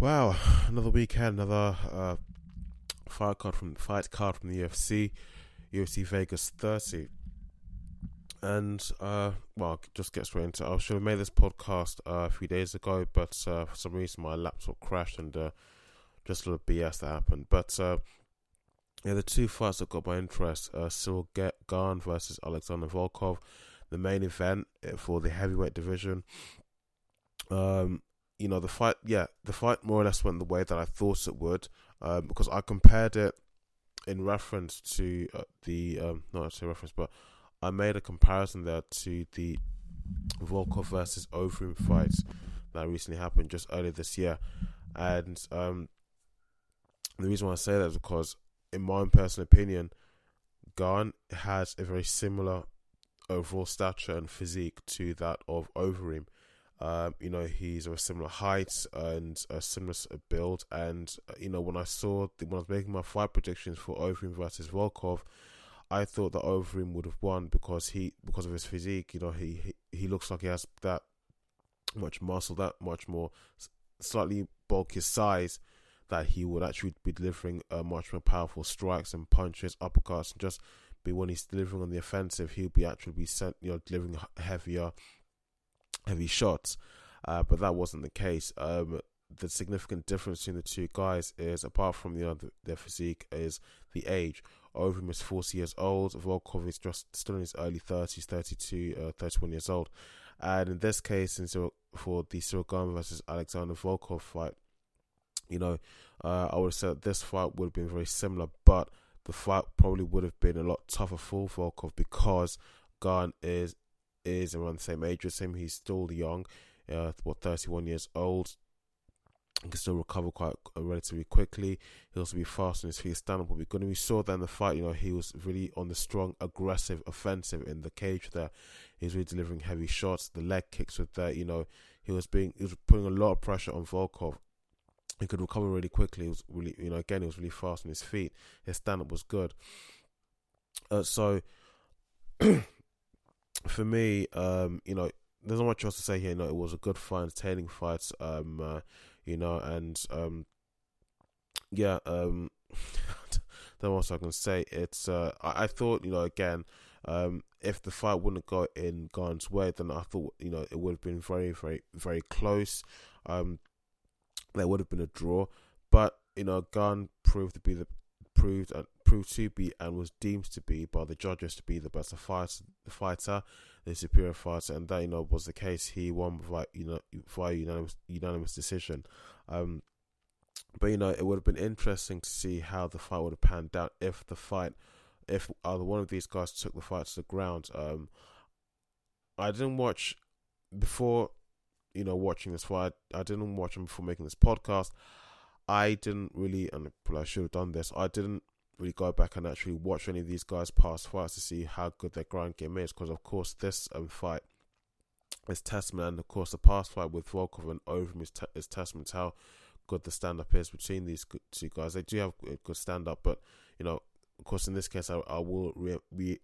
Wow, another weekend, another uh, fight card from fight card from the UFC, UFC Vegas 30. And uh, well, just get straight into. It. I should have made this podcast uh, a few days ago, but uh, for some reason my laptop crashed and uh, just a little BS that happened. But uh, yeah, the two fights that got my interest: uh, Ciryl Gane versus Alexander Volkov, the main event for the heavyweight division. Um, you know, the fight, yeah, the fight more or less went the way that I thought it would, um, because I compared it in reference to uh, the, um, not actually reference, but I made a comparison there to the Volkov versus Overeem fights that recently happened just earlier this year, and um, the reason why I say that is because, in my own personal opinion, Gane has a very similar overall stature and physique to that of Overeem. Um, you know, he's of a similar height and a similar build. And uh, you know, when I saw the, when I was making my fight predictions for Overeem versus Volkov, I thought that Overeem would have won because he because of his physique. You know, he he, he looks like he has that much muscle, that much more slightly bulkier size. That he would actually be delivering uh, much more powerful strikes and punches, uppercuts, and just be when he's delivering on the offensive, he'll be actually be sent, you know, delivering heavier heavy shots, uh, but that wasn't the case. Um, the significant difference between the two guys is, apart from you know, the, their physique, is the age. Overeem is 40 years old. Volkov is just still in his early 30s, 32, uh, 31 years old. And in this case, in for the Gane versus Alexander Volkov fight, you know, uh, I would have said this fight would have been very similar, but the fight probably would have been a lot tougher for Volkov because Gane is is around the same age as him. He's still young, uh, what 31 years old. He can still recover quite uh, relatively quickly. He'll also be fast on his feet, stand up. We're going to be saw that in the fight. You know, he was really on the strong, aggressive, offensive in the cage. There, he was really delivering heavy shots. The leg kicks with that, You know, he was being, he was putting a lot of pressure on Volkov. He could recover really quickly. He was really, you know, again, he was really fast on his feet. His stand up was good. Uh, so for me, um, you know, there's not much else to say here. You know, it was a good fight, entertaining fight. Um, uh, you know, and um, yeah, um, what I can say. It's uh, I, I thought, you know, again, um, if the fight wouldn't go in Gane's way, then I thought, you know, it would have been very, very, very close. Um, there would have been a draw, but you know, Gane proved to be the proved and proved to be and was deemed to be by the judges to be the better fighter, the fighter, the superior fighter, and that you know was the case. He won by you know via unanimous unanimous decision. Um, but you know it would have been interesting to see how the fight would have panned out if the fight, if either one of these guys took the fight to the ground. Um, I didn't watch before, you know, watching this fight. I didn't watch him before making this podcast. I didn't really, and I should have done this. I didn't really go back and actually watch any of these guys' past fights to see how good their ground game is. Because of course, this um, fight is testament, and of course, the past fight with Volkov and Overeem is, te- is testament to how good the stand up is between these two guys. They do have a good stand up, but you know, of course, in this case, I, I will re, re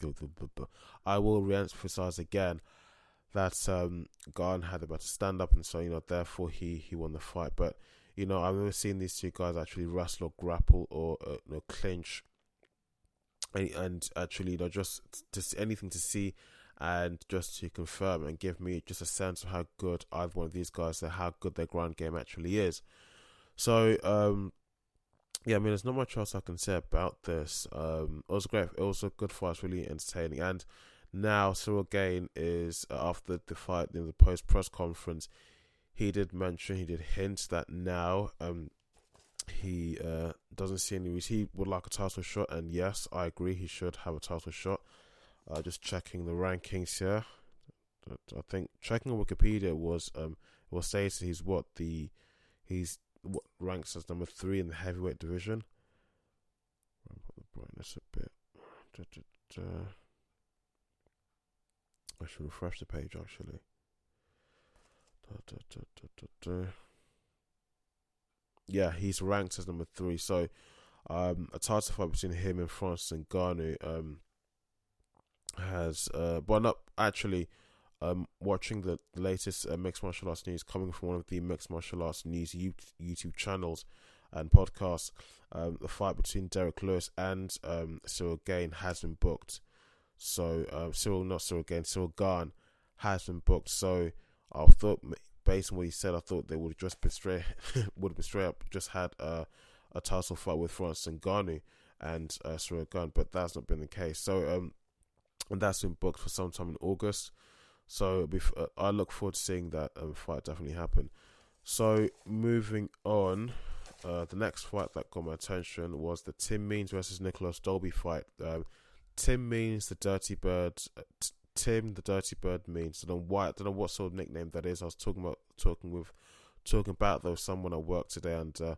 I will re-emphasize again that um, had about a better stand up, and so you know, therefore he he won the fight, but you know, I've never seen these two guys actually wrestle or grapple or uh, you know, clinch, and, and actually, you know, just just anything to see and just to confirm and give me just a sense of how good either one of these guys and how good their ground game actually is. So, um, yeah, I mean, there's not much else I can say about this. Um, it was great. It was a good fight, really entertaining. And now Ciryl Gane is uh, after the fight in the post press conference he did mention, he did hint that now um, he uh, doesn't see any reason. He would like a title shot, and yes, I agree, he should have a title shot. Uh, just checking the rankings here. I think checking on Wikipedia was um was stated he's what the he's what ranks as number three in the heavyweight division. The brightness a bit. Da, da, da. I should refresh the page actually. Yeah, he's ranked as number three. So, um, a title fight between him and Francis Ngannou um, has, uh, well, not actually. um, watching the latest uh, mixed martial arts news coming from one of the mixed martial arts news YouTube channels and podcasts, um, the fight between Derrick Lewis and um, Ciryl Gane has been booked. So uh, Ciryl, not Ciryl Gane, Ciryl Gane has been booked. So I thought, based on what he said, I thought they would have just been straight, would have been straight up just had uh, a title fight with Francis Ngannou and uh, Ciryl Gane, but that's not been the case. So um, and that's been booked for sometime in August. So uh, I look forward to seeing that um, fight definitely happen. So moving on, uh, the next fight that got my attention was the Tim Means versus Nicolas Dalby fight. Um, Tim Means, the Dirty Bird. Uh, t- Tim, the Dirty Bird Means. I don't know why. I don't know what sort of nickname that is. I was talking about talking with talking about though someone at work today, and uh,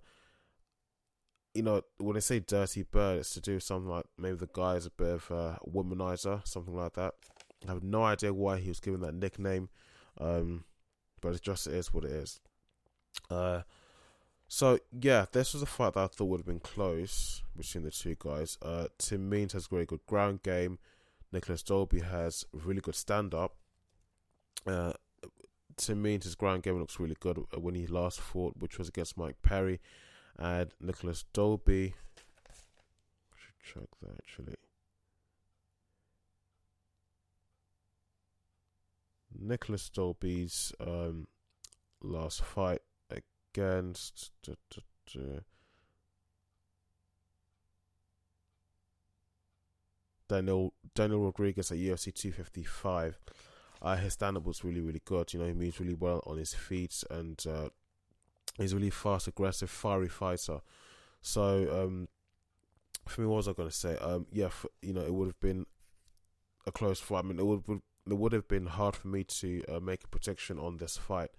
you know when they say Dirty Bird, it's to do with something like maybe the guy is a bit of a womanizer, something like that. I have no idea why he was given that nickname, um, but it just is what it is. Uh, so yeah, this was a fight that I thought would have been close between the two guys. Uh, Tim Means has a very good ground game. Nicolas Dalby has really good stand up. Uh, Tim Means his ground game looks really good when he last fought, which was against Mike Perry, and Nicolas Dalby. I should check that actually. Nicolas Dalby's um, last fight against Daniel Daniel Rodriguez at UFC 255. Uh, his stand up was really, really good. You know, he moves really well on his feet and uh, he's a really fast, aggressive, fiery fighter. So, um, for me, what was I going to say? Um, yeah, for, you know, it would have been a close fight. I mean, it would, it would have been hard for me to uh, make a prediction on this fight.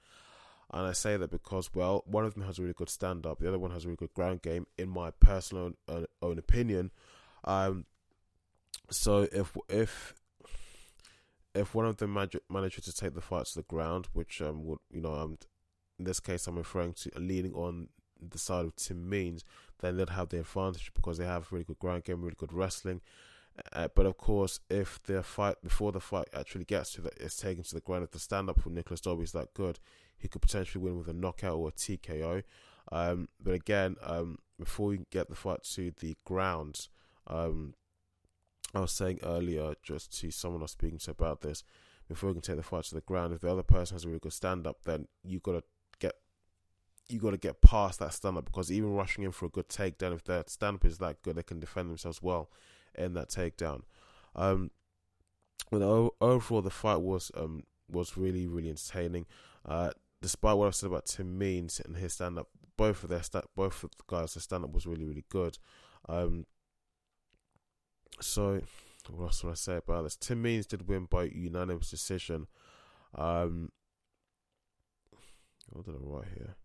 And I say that because, well, one of them has a really good stand up, the other one has a really good ground game, in my personal uh, own opinion. Um, so if if if one of them manage, manages to take the fight to the ground, which um would you know um in this case I'm referring to leaning on the side of Tim Means, then they'd have the advantage because they have really good ground game, really good wrestling. Uh, but of course, if the fight before the fight actually gets to that, it's taken to the ground. If the stand up for Nicolas Dalby is that good, he could potentially win with a knockout or a TKO. Um, but again, um, before we get the fight to the ground, um, I was saying earlier just to someone I was speaking to about this, before we can take the fight to the ground, if the other person has a really good stand up, then you gotta get you gotta get past that stand up because even rushing in for a good takedown, if their stand up is that good, they can defend themselves well in that takedown. Um, but overall, the fight was um was really really entertaining. Uh, despite what I've said about Tim Means and his stand up, both of their sta- both of the guys' stand up was really really good. Um, so what else would I say about this? Tim Means did win by unanimous decision. Um, what did I write here?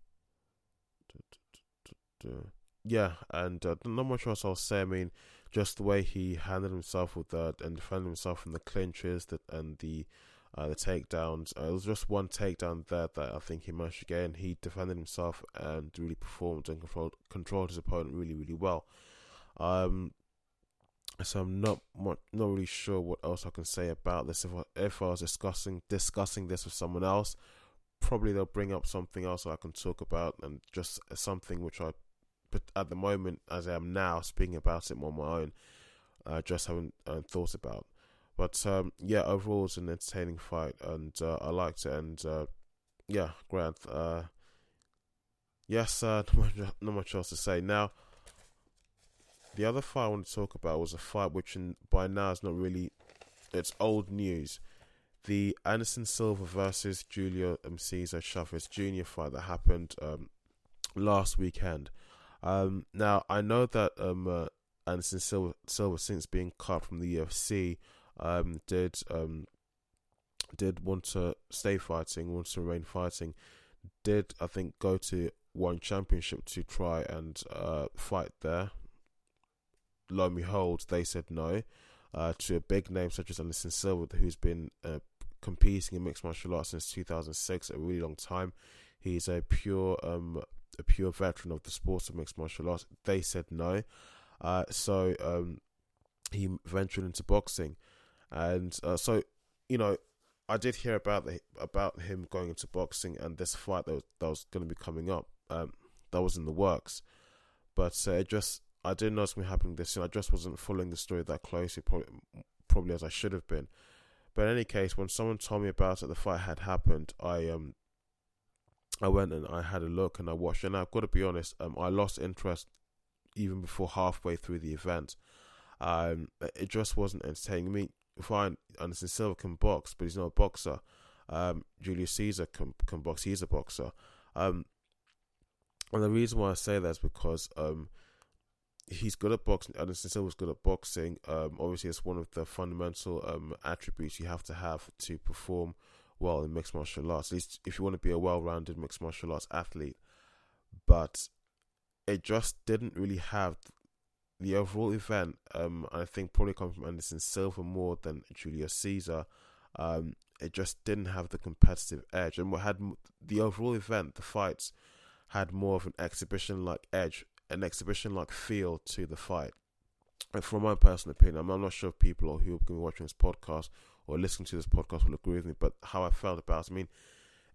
Yeah, and uh, not much else I'll say. I mean, just the way he handled himself with that and defended himself in the clinches that and the uh, the takedowns. Uh, it was just one takedown there that I think he managed to get, he defended himself and really performed and controlled controlled his opponent really really well. Um, so I'm not not really sure what else I can say about this. If I, if I was discussing discussing this with someone else, probably they'll bring up something else I can talk about, and just something which I, but at the moment as I am now speaking about it on my own, I uh, just haven't uh, thought about. But um, yeah, overall it's an entertaining fight, and uh, I liked it. And uh, yeah, Grant. Uh, yes, uh, not much, not much else to say now. The other fight I want to talk about was a fight which, in, by now, is not really it's old news. The Anderson Silva versus Julio Cesar Chavez Jr. fight that happened um, last weekend. Um, now I know that um, uh, Anderson Silva, Silva, since being cut from the UFC, um, did um, did want to stay fighting, wants to remain fighting. Did I think go to ONE Championship to try and uh, fight there? Lo and behold, they said no uh, to a big name such as Anderson Silva, who's been uh, competing in mixed martial arts since 2006, a really long time. He's a pure, um, a pure veteran of the sport of mixed martial arts. They said no, uh, so um, he ventured into boxing, and uh, so you know, I did hear about the about him going into boxing and this fight that was, that was going to be coming up. Um, that was in the works, but uh, it just I didn't know it's going to happen this soon. I just wasn't following the story that closely, probably, probably as I should have been. But in any case, when someone told me about it, the fight had happened. I um, I went and I had a look and I watched. And I've got to be honest, um, I lost interest even before halfway through the event. Um, it just wasn't entertaining. I fine, Anderson Silva can box, but he's not a boxer. Um, Julius Caesar can can box. He's a boxer. Um, and the reason why I say that is because um, he's good at boxing. Anderson Silva's good at boxing. Um, obviously, it's one of the fundamental um, attributes you have to have to perform well in mixed martial arts. At least if you want to be a well-rounded mixed martial arts athlete. But it just didn't really have the overall event. Um, I think probably coming from Anderson Silva more than Julius Caesar. Um, it just didn't have the competitive edge, and what had the overall event, the fights, had more of an exhibition-like edge an exhibition like feel to the fight. And from my personal opinion, I'm, not sure if people who are going to be watching this podcast or listening to this podcast will agree with me, but how I felt about it, I mean,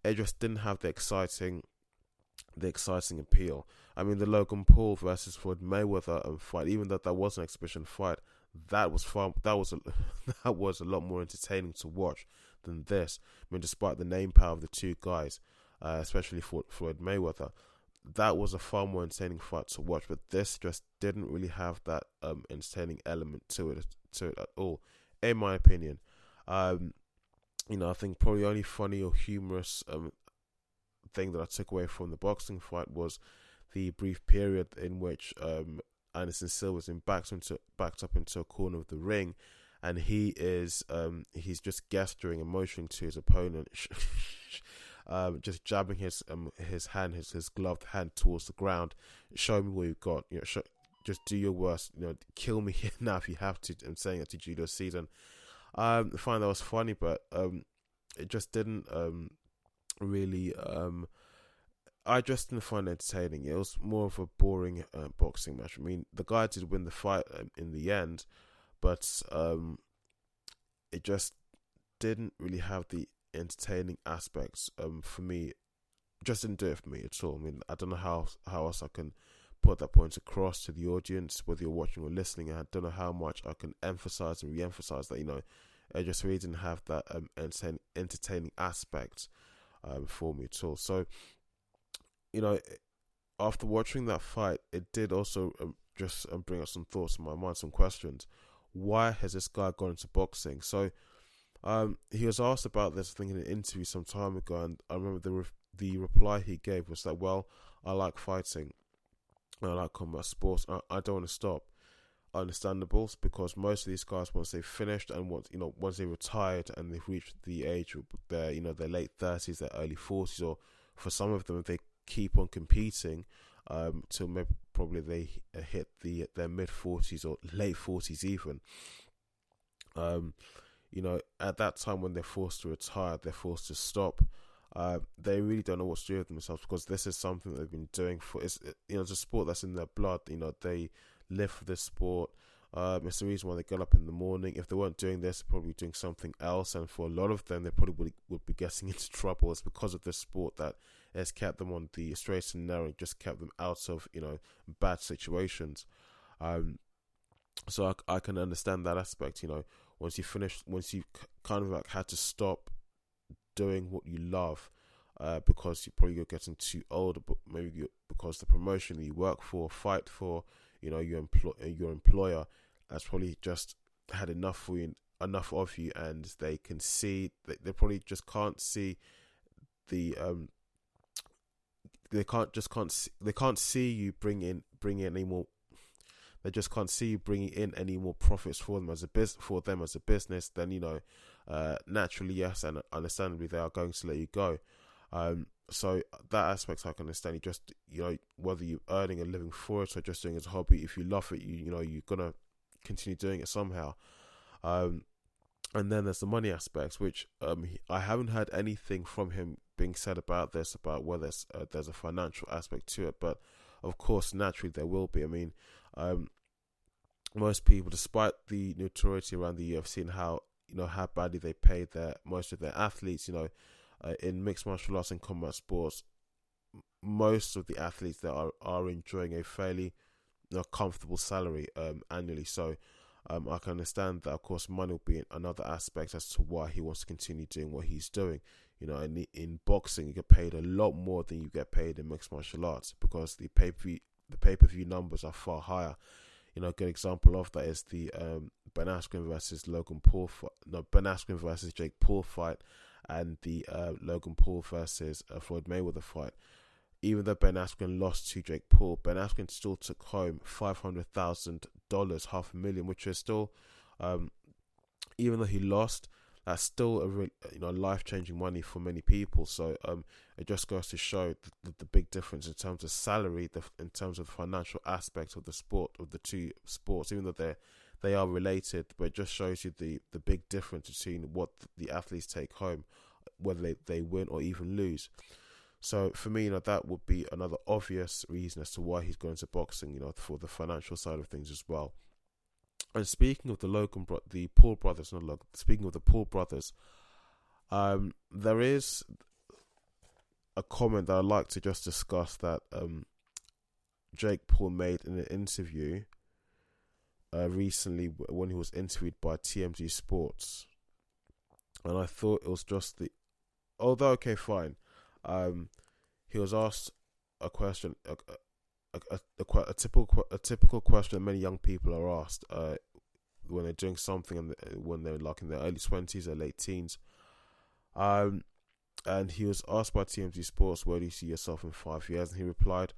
it just didn't have the exciting the exciting appeal. I mean, the Logan Paul versus Floyd Mayweather um, fight, even though that was an exhibition fight, that was far that was a that was a lot more entertaining to watch than this. I mean, despite the name power of the two guys, uh, especially Floyd Mayweather, that was a far more entertaining fight to watch. But this just didn't really have that um, entertaining element to it to it at all, in my opinion. Um, you know, I think probably the only funny or humorous um, thing that I took away from the boxing fight was the brief period in which um, Anderson Silva was in backed into backed up into a corner of the ring, and he is um, he's just gesturing and motioning to his opponent. um, just jabbing his um, his hand, his his gloved hand towards the ground. Show me what you've got. You know, show, just do your worst. You know, kill me now if you have to. I'm saying it to Julius Caesar. Um, I find that was funny, but um, it just didn't um really um. I just didn't find it entertaining. It was more of a boring uh, boxing match. I mean, the guy did win the fight um, in the end, but um, it just didn't really have the entertaining aspects um for me just didn't do it for me at all. I mean, I don't know how how else I can put that point across to the audience, whether you're watching or listening. I don't know how much I can emphasize and re-emphasize that. You know, I just really didn't have that um, entertaining, entertaining aspect um, for me at all. So, you know, after watching that fight, it did also um, just um, bring up some thoughts in my mind, some questions. Why has this guy gone into boxing? So um, he was asked about this thing in an interview some time ago, and I remember the re- the reply he gave was that, "Well, I like fighting, I like combat sports. I, I don't want to stop." Understandable, because most of these guys, once they've finished and once you know, once they retired and they've reached the age of their, you know, their late thirties, their early forties, or for some of them, they keep on competing, um, till maybe probably they hit the their mid forties or late forties even. Um, you know, at that time when they're forced to retire, they're forced to stop. Uh, they really don't know what to do with themselves because this is something they've been doing for. It's you know, it's a sport that's in their blood. You know, they live for this sport. Um, it's the reason why they get up in the morning. If they weren't doing this, they're probably doing something else. And for a lot of them, they probably would, would be getting into trouble. It's because of this sport that has kept them on the straight and narrow, and just kept them out of you know bad situations. Um, so I, I can understand that aspect. You know, once you finish, once you kind of like had to stop doing what you love uh, because you probably you're getting too old, but maybe because the promotion you work for, fight for, you know, your employ your employer has probably just had enough for you, enough of you, and they can see they, they probably just can't see the um they can't just can't see, they can't see you bring in bring in any more they just can't see bringing in any more profits for them as a bus- for them as a business, then you know, uh, naturally yes, and understandably they are going to let you go. Um, so that aspect I can understand. You just you know whether you're earning a living for it or just doing it as a hobby. If you love it, you you know you're gonna continue doing it somehow. Um, and then there's the money aspects, which um, I haven't heard anything from him being said about this, about whether uh, there's a financial aspect to it. But of course, naturally there will be. I mean, um, most people, despite the notoriety around the UFC and how you know how badly they paid their most of their athletes. You know, uh, in mixed martial arts and combat sports, most of the athletes that are are enjoying a fairly you know, comfortable salary um, annually. So. Um, I can understand that, of course, money will be another aspect as to why he wants to continue doing what he's doing. You know, in, in boxing, you get paid a lot more than you get paid in mixed martial arts because the pay per the pay per view numbers are far higher. You know, a good example of that is the um, Ben Askren versus Logan Paul fight. No, Ben Askren versus Jake Paul fight, and the uh, Logan Paul versus uh, Floyd Mayweather fight. Even though Ben Askren lost to Jake Paul, Ben Askren still took home five hundred thousand dollars, half a million, which is still, um, even though he lost, that's still a re- you know life changing money for many people. So um, it just goes to show the, the, the, big difference in terms of salary, the, in terms of the financial aspects of the sport of the two sports, even though they they are related, but it just shows you the the big difference between what the athletes take home, whether they, they win or even lose. So for me, you know, that would be another obvious reason as to why he's going to boxing, you know, for the financial side of things as well. And speaking of the Logan, bro- the Paul brothers, not Logan. Speaking of the Paul brothers, um, there is a comment that I'd like to just discuss that um, Jake Paul made in an interview uh, recently when he was interviewed by TMZ Sports, and I thought it was just the. Although okay, fine, um, he was asked a question, a, a, a, typical a typical question many young people are asked uh, when they're doing something and when they're like in their early twenties or late teens. Um, and he was asked by TMZ Sports, "Where do you see yourself in five years?" And he replied,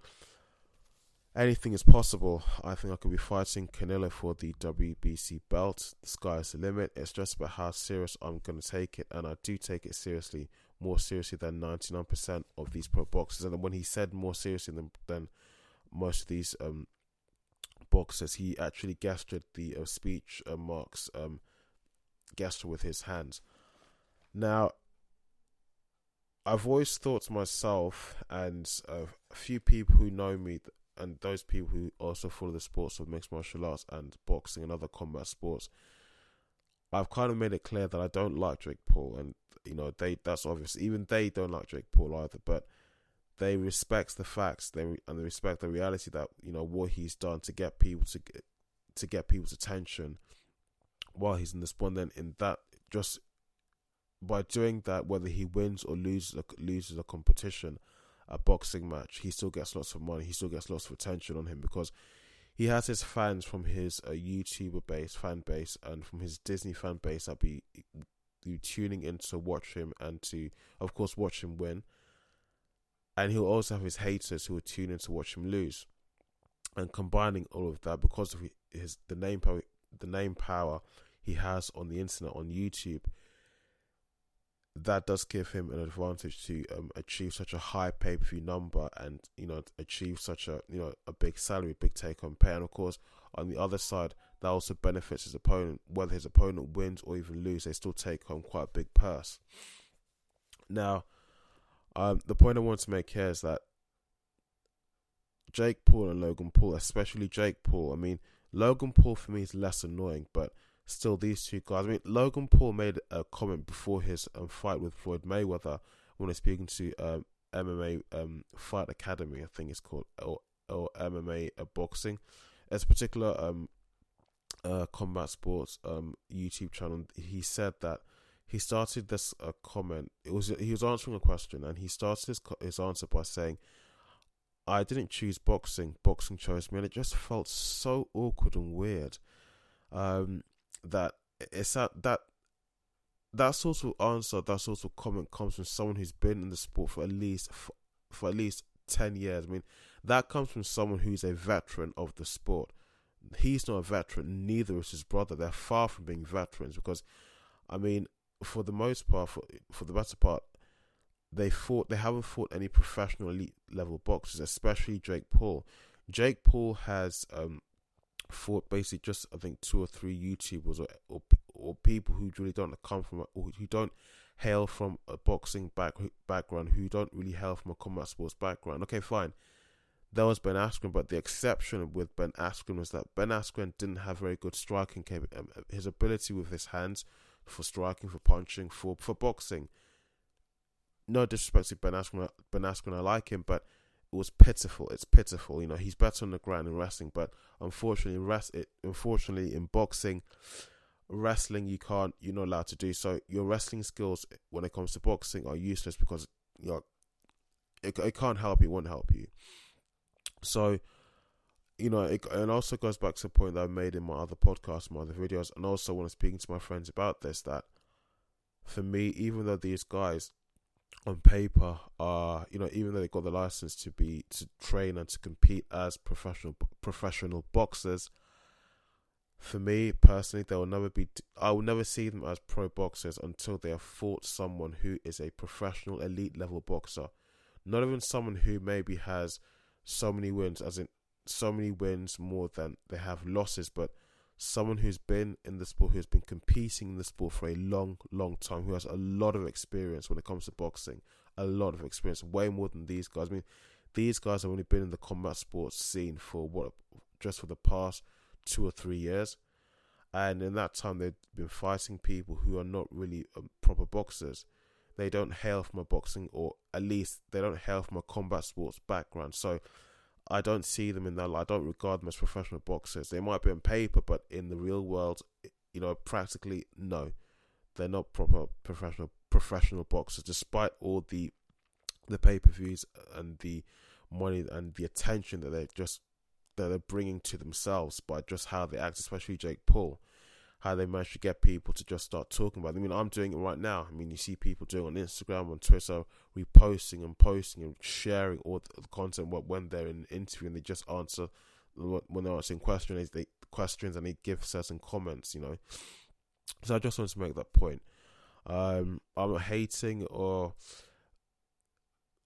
"Anything is possible. I think I could be fighting Canelo for the WBC belt. The sky is the limit. It's just about how serious I'm going to take it, and I do take it seriously, more seriously than 99% of these pro boxers." And when he said more seriously than than most of these um, boxers, he actually gestured the uh, speech uh, marks um, gesture with his hands. Now, I've always thought to myself, and uh, a few people who know me, and those people who also follow the sports of mixed martial arts and boxing and other combat sports, I've kind of made it clear that I don't like Jake Paul, and you know they that's obvious. Even they don't like Jake Paul either, but they respect the facts they and they respect the reality that you know what he's done to get people to get to get people's attention while he's in the sport. Then in that just by doing that, whether he wins or loses a, loses a competition, a boxing match, he still gets lots of money. He still gets lots of attention on him because he has his fans from his uh, YouTuber base, fan base, and from his Disney fan base that be tuning in to watch him and to, of course, watch him win and he'll also have his haters who will tune in to watch him lose. And combining all of that because of his the name power, the name power he has on the internet on YouTube, that does give him an advantage to um, achieve such a high pay per view number and you know achieve such a you know a big salary, big take home pay. And of course, on the other side, that also benefits his opponent. Whether his opponent wins or even lose, they still take home quite a big purse. Now, um, the point I want to make here is that Jake Paul and Logan Paul, especially Jake Paul. I mean, Logan Paul for me is less annoying, but still, these two guys. I mean, Logan Paul made a comment before his um, fight with Floyd Mayweather when he's speaking to um, MMA um, Fight Academy, I think it's called, or, or MMA uh, boxing. As a particular um, uh, combat sports um, YouTube channel, he said that he started this uh, comment. It was he was answering a question, and he started his his answer by saying, "I didn't choose boxing. Boxing chose me." And it just felt so awkward and weird. Um, that it's that that that sort of answer, that sort of comment comes from someone who's been in the sport for at least for, for at least ten years. I mean, that comes from someone who's a veteran of the sport. He's not a veteran. Neither is his brother. They're far from being veterans because, I mean, for the most part, for, for the better part, they fought. They haven't fought any professional elite level boxers, especially Jake Paul. Jake Paul has um, fought basically just I think two or three YouTubers or or, or people who really don't come from or who don't hail from a boxing back, background, who don't really hail from a combat sports background. Okay, fine. There was Ben Askren, but the exception with Ben Askren was that Ben Askren didn't have very good striking. Um, his ability with his hands for striking, for punching, for for boxing. No disrespect to Ben Askren, Ben Askren, I like him, but it was pitiful. It's pitiful. You know, he's better on the ground in wrestling, but unfortunately, rest it, unfortunately in boxing, wrestling you can't. You're not allowed to do so. Your wrestling skills when it comes to boxing are useless because you know it, it can't help. It won't help you. So you know, it, and also goes back to the point that I made in my other podcast, my other videos, and also when I'm speaking to my friends about this, that for me, even though these guys on paper are, you know, even though they got the license to be to train and to compete as professional professional boxers, for me personally, they will never be. I will never see them as pro boxers until they have fought someone who is a professional elite level boxer, not even someone who maybe has so many wins, as in so many wins more than they have losses, but someone who's been in the sport, who's been competing in the sport for a long, long time, who has a lot of experience when it comes to boxing, a lot of experience, way more than these guys. I mean, these guys have only been in the combat sports scene for what, just for the past two or three years. And in that time, they've been fighting people who are not really um, proper boxers. They don't hail from a boxing, or at least they don't hail from a combat sports background. So I don't see them in that. I don't regard them as professional boxers. They might be on paper, but in the real world, you know, practically no, they're not proper professional professional boxers. Despite all the the pay per views and the money and the attention that they just that they're bringing to themselves by just how they act, especially Jake Paul how they manage to get people to just start talking about it. I mean, I'm doing it right now. I mean, you see people doing on Instagram, on Twitter, reposting and posting and sharing all the content when they're in an interview and they just answer when they're asking questions, they questions and they give certain comments, you know. So I just want to make that point. Um, I'm not hating or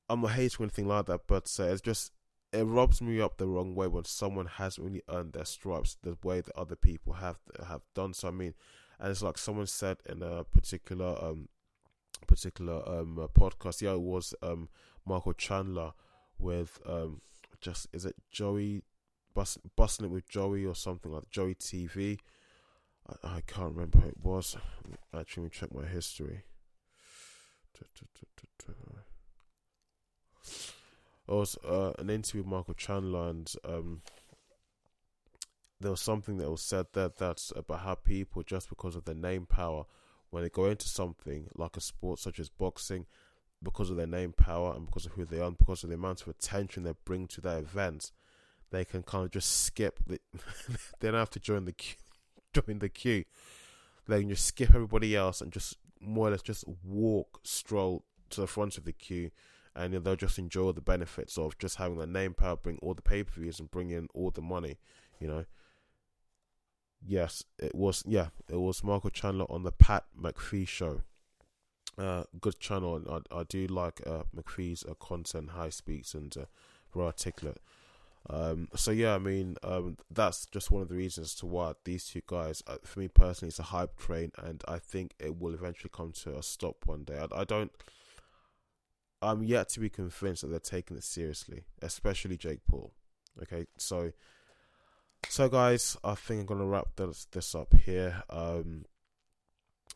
I'm not hating anything like that, but uh, it's just it rubs me up the wrong way when someone hasn't really earned their stripes the way that other people have have done. So I mean, and it's like someone said in a particular um particular um uh, podcast. Yeah, it was um Michael Chandler with um just is it Joey bust, busting it with Joey or something like Joey TV. I, I can't remember who it was. Actually, let me check my history was uh, an interview with Michael Chandler, and um, there was something that was said there that's about how people, just because of their name power, when they go into something like a sport such as boxing, because of their name power and because of who they are, and because of the amount of attention they bring to that event, they can kind of just skip. The, they don't have to join the queue, join the queue. They can just skip everybody else and just more or less just walk, stroll to the front of the queue and they'll just enjoy the benefits of just having the name power, bring all the pay per views, and bring in all the money. You know. Yes, it was. Yeah, it was Michael Chandler on the Pat McAfee show. Uh, good channel. I, I do like uh, McAfee's uh, content, high speaks and uh, very articulate. Um, so yeah, I mean, um, that's just one of the reasons to why these two guys, uh, for me personally, it's a hype train, and I think it will eventually come to a stop one day. I, I don't, I'm yet to be convinced that they're taking it seriously, especially Jake Paul. Okay, so so guys, I think I'm gonna wrap this this up here. Um,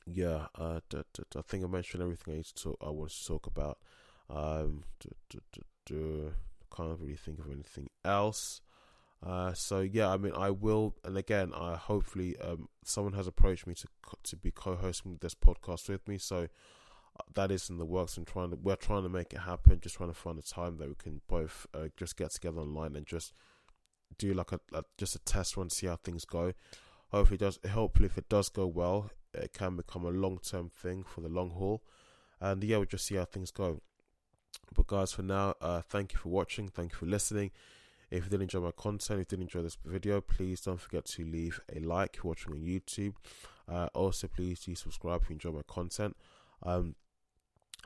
yeah, uh, think I mentioned everything I need to talk. I want to talk about. Um, can't really think of anything else. Uh, so yeah, I mean, I will, and again, I hopefully um, someone has approached me to to be co-hosting this podcast with me. So that is in the works and trying to we're trying to make it happen just trying to find a time that we can both uh, just get together online and just do like a, a, just a test run see how things go. Hopefully does hopefully if it does go well it can become a long-term thing for the long haul. And yeah we'll just see how things go. But guys for now uh, thank you for watching. Thank you for listening. If you did enjoy my content if you did enjoy this video please don't forget to leave a like if you're watching on youtube. Uh, also please do subscribe if you enjoy my content um,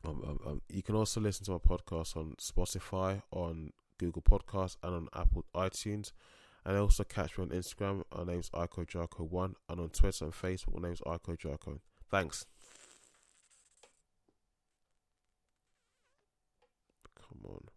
um, um, um, you can also listen to my podcast on Spotify, on Google Podcasts, and on Apple iTunes. And also catch me on Instagram. My name's Ico Jarko One, and on Twitter and Facebook, my name's Ico Jarko. Thanks. Come on.